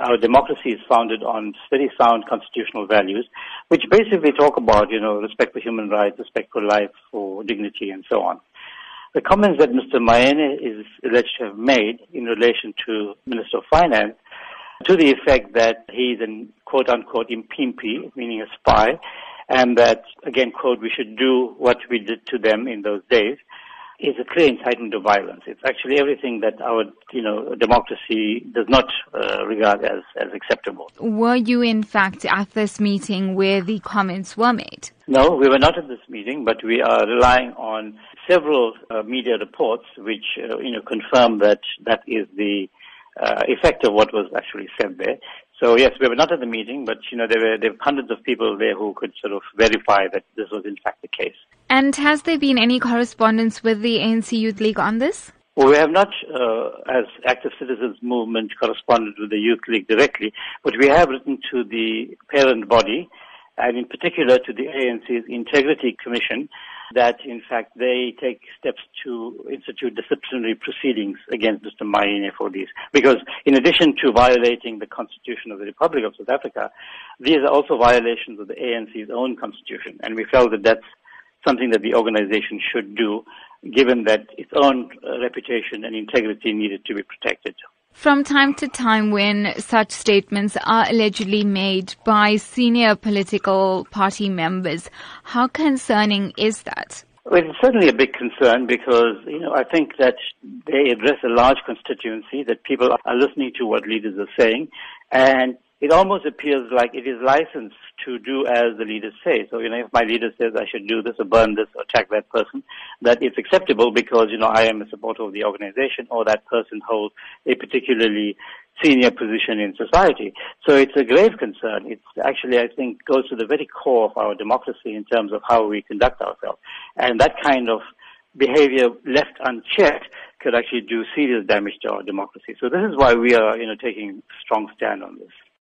Our democracy is founded on very sound constitutional values, which basically talk about, you know, respect for human rights, respect for life, for dignity, and so on. The comments that Mr. Maine is alleged to have made in relation to Minister of Finance to the effect that he's an quote unquote impimpi, meaning a spy, and that, again, quote, we should do what we did to them in those days, is a clear incitement to violence. It's actually everything that our, you know, democracy does not uh, regard as, as acceptable. Were you, in fact, at this meeting where the comments were made? No, we were not at this meeting, but we are relying on several uh, media reports which, uh, you know, confirm that that is the uh, effect of what was actually said there. So yes, we were not at the meeting, but you know there were there were hundreds of people there who could sort of verify that this was in fact the case. And has there been any correspondence with the ANC Youth League on this? Well, we have not, uh, as Active Citizens Movement, corresponded with the Youth League directly, but we have written to the parent body, and in particular to the ANC's Integrity Commission, that in fact they take steps to institute disciplinary proceedings against Mr. Maine for these. Because in addition to violating the Constitution of the Republic of South Africa, these are also violations of the ANC's own constitution. And we felt that that's something that the organization should do, given that its own uh, reputation and integrity needed to be protected. From time to time, when such statements are allegedly made by senior political party members, how concerning is that? Well, it's certainly a big concern because, you know, I think that they address a large constituency, that people are listening to what leaders are saying, and it almost appears like it is licensed to do as the leaders say. So, you know, if my leader says I should do this or burn this or attack that person, that it's acceptable because, you know, I am a supporter of the organization or that person holds a particularly senior position in society. So it's a grave concern. It's actually, I think, goes to the very core of our democracy in terms of how we conduct ourselves. And that kind of behavior left unchecked could actually do serious damage to our democracy. So this is why we are, you know, taking strong stand on this.